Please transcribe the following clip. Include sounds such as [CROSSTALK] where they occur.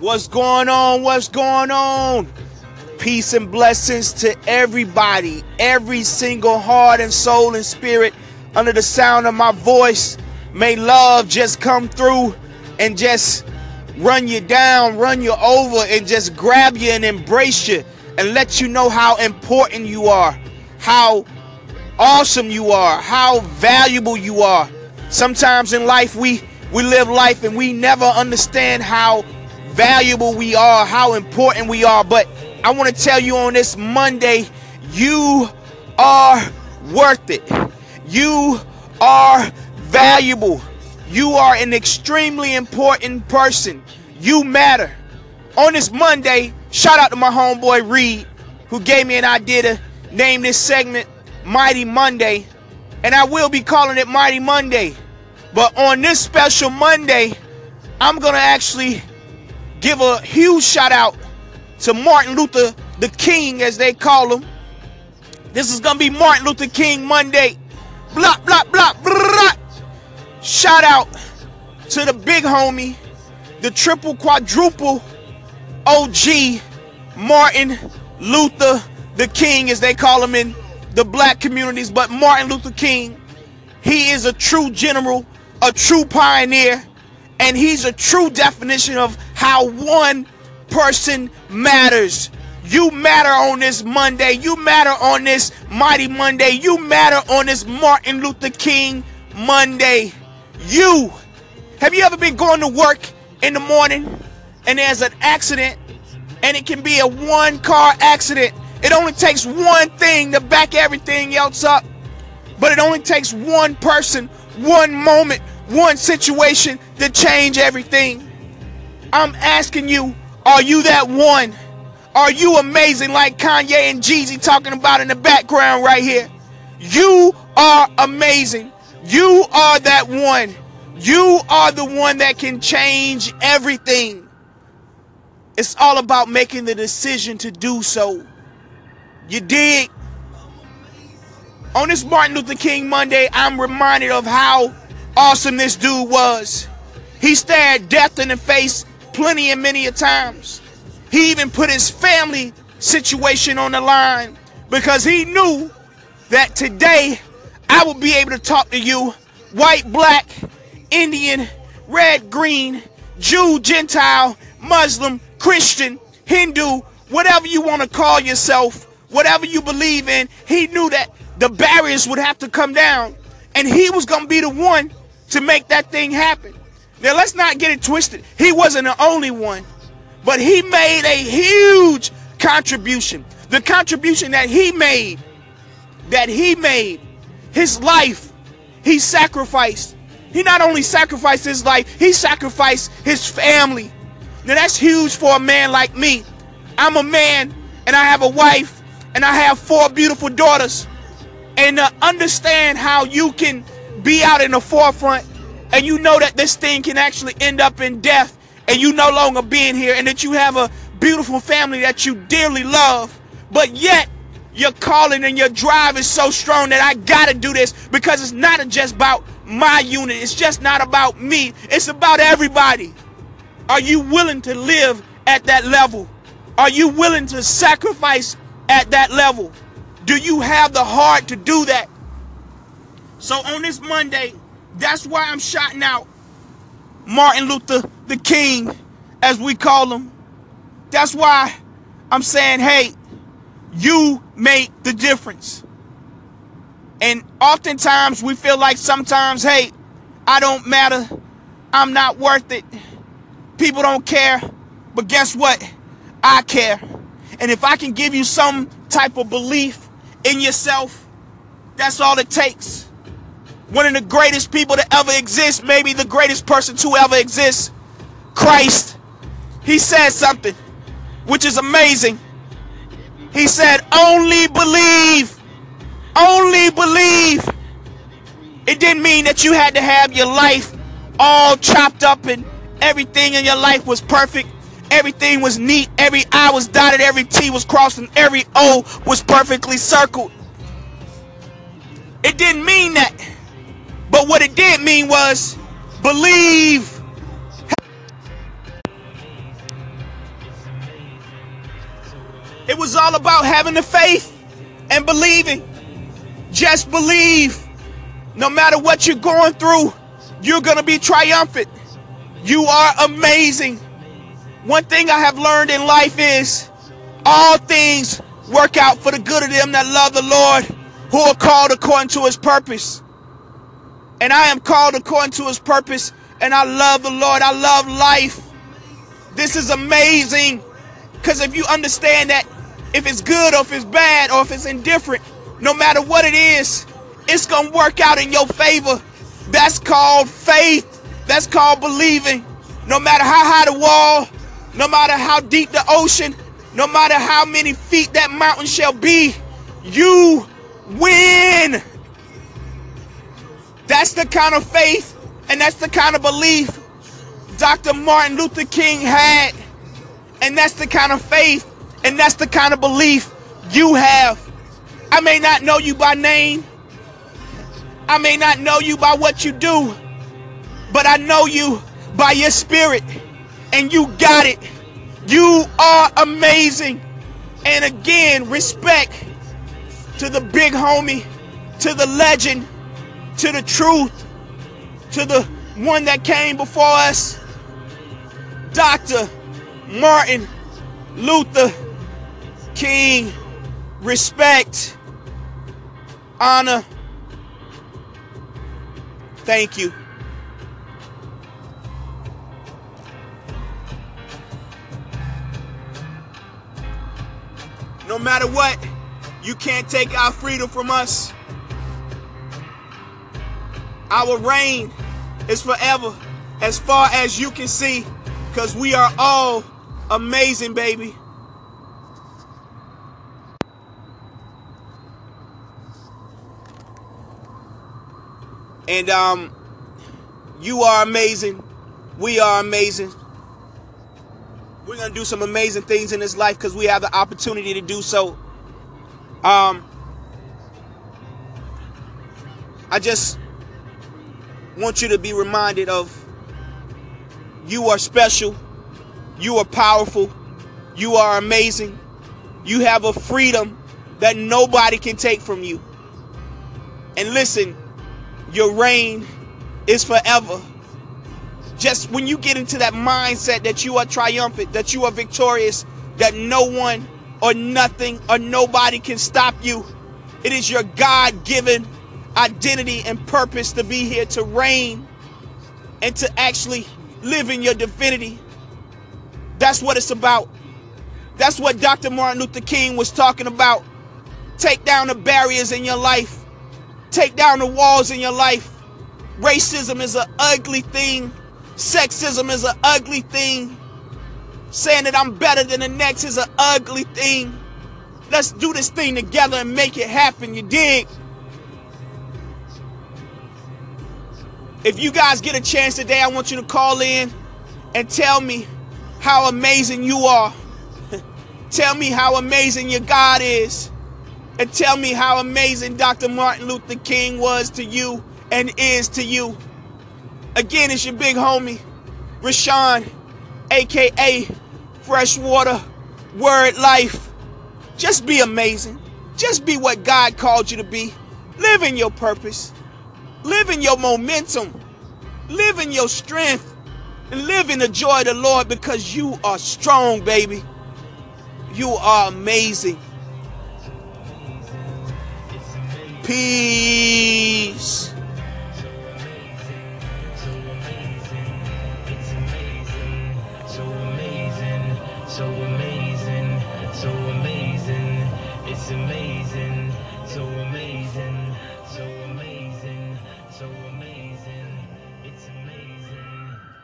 What's going on? What's going on? Peace and blessings to everybody, every single heart and soul and spirit under the sound of my voice. May love just come through and just run you down, run you over, and just grab you and embrace you and let you know how important you are, how awesome you are, how valuable you are. Sometimes in life we we live life and we never understand how valuable we are, how important we are. But I want to tell you on this Monday, you are worth it. You are valuable. You are an extremely important person. You matter. On this Monday, shout out to my homeboy Reed, who gave me an idea to name this segment Mighty Monday. And I will be calling it Mighty Monday. But on this special Monday, I'm going to actually give a huge shout out to Martin Luther the King, as they call him. This is to be Martin Luther King Monday. Blah, blah, blah, blah. Shout out to the big homie, the triple quadruple OG, Martin Luther the King, as they call him in the black communities. But Martin Luther King, he is a true general a true pioneer, and he's a true definition of how one person matters. You matter on this Monday. You matter on this Mighty Monday. You matter on this Martin Luther King Monday. You. Have you ever been going to work in the morning and there's an accident and it can be a one car accident? It only takes one thing to back everything else up. But it only takes one person, one moment, one situation to change everything. I'm asking you, are you that one? Are you amazing like Kanye and Jeezy talking about in the background right here? You are amazing. You are that one. You are the one that can change everything. It's all about making the decision to do so. You dig? On this Martin Luther King Monday, I'm reminded of how awesome this dude was. He stared death in the face plenty and many a times. He even put his family situation on the line because he knew that today I would be able to talk to you, white, black, Indian, red, green, Jew, Gentile, Muslim, Christian, Hindu, whatever you want to call yourself, whatever you believe in. He knew that the barriers would have to come down and he was going to be the one to make that thing happen. Now, let's not get it twisted. He wasn't the only one, but he made a huge contribution. The contribution that he made, that he made, his life, he sacrificed. He not only sacrificed his life, he sacrificed his family. Now, that's huge for a man like me. I'm a man and I have a wife and I have four beautiful daughters. And to understand how you can be out in the forefront and you know that this thing can actually end up in death and you no longer being here and that you have a beautiful family that you dearly love but yet your calling and your drive is so strong that I gotta do this because it's not just about my unit it's just not about me it's about everybody. Are you willing to live at that level? Are you willing to sacrifice at that level? Do you have the heart to do that so on this Monday, that's why I'm shouting out Martin Luther the King, as we call him. That's why I'm saying, hey, you make the difference. And oftentimes we feel like sometimes, hey, I don't matter. I'm not worth it. People don't care. But guess what? I care. And if I can give you some type of belief in yourself, that's all it takes one of the greatest people to ever exist, maybe the greatest person to ever exist, Christ, he said something which is amazing. He said, Only believe. Only believe. It didn't mean that you had to have your life all chopped up and everything in your life was perfect. Everything was neat. Every I was dotted. Every T was crossed. And every O was perfectly circled. It didn't mean that. But what it did mean was believe. It was all about having the faith and believing. Just believe. No matter what you're going through, you're going to be triumphant. You are amazing. One thing I have learned in life is all things work out for the good of them that love the Lord, who are called according to his purpose. And I am called according to his purpose, and I love the Lord. I love life. This is amazing. Because if you understand that if it's good or if it's bad or if it's indifferent, no matter what it is, it's going to work out in your favor. That's called faith. That's called believing. No matter how high the wall, no matter how deep the ocean, no matter how many feet that mountain shall be, you win. That's the kind of faith and that's the kind of belief Dr. Martin Luther King had. And that's the kind of faith and that's the kind of belief you have. I may not know you by name. I may not know you by what you do, but I know you by your spirit. And you got it. You are amazing. And again, respect to the big homie, to the legend, to the truth, to the one that came before us, Dr. Martin Luther King. Respect, honor. Thank you. No matter what, you can't take our freedom from us. Our reign is forever, as far as you can see, because we are all amazing, baby. And um, you are amazing. We are amazing. We're gonna do some amazing things in this life because we have the opportunity to do so. Um, I just want you to be reminded of you are special, you are powerful, you are amazing, you have a freedom that nobody can take from you. And listen, your reign is forever. Just when you get into that mindset that you are triumphant, that you are victorious, that no one or nothing or nobody can stop you. It is your God given identity and purpose to be here to reign and to actually live in your divinity. That's what it's about. That's what Dr. Martin Luther King was talking about. Take down the barriers in your life, take down the walls in your life. Racism is an ugly thing. Sexism is an ugly thing. Saying that I'm better than the next is an ugly thing. Let's do this thing together and make it happen, you dig? If you guys get a chance today, I want you to call in and tell me how amazing you are. [LAUGHS] tell me how amazing your God is. And tell me how amazing Dr. Martin Luther King was to you and is to you. Again, it's your big homie, Rashawn, aka Freshwater Word Life. Just be amazing. Just be what God called you to be. Live in your purpose. Live in your momentum. Live in your strength. And live in the joy of the Lord because you are strong, baby. You are amazing. Peace.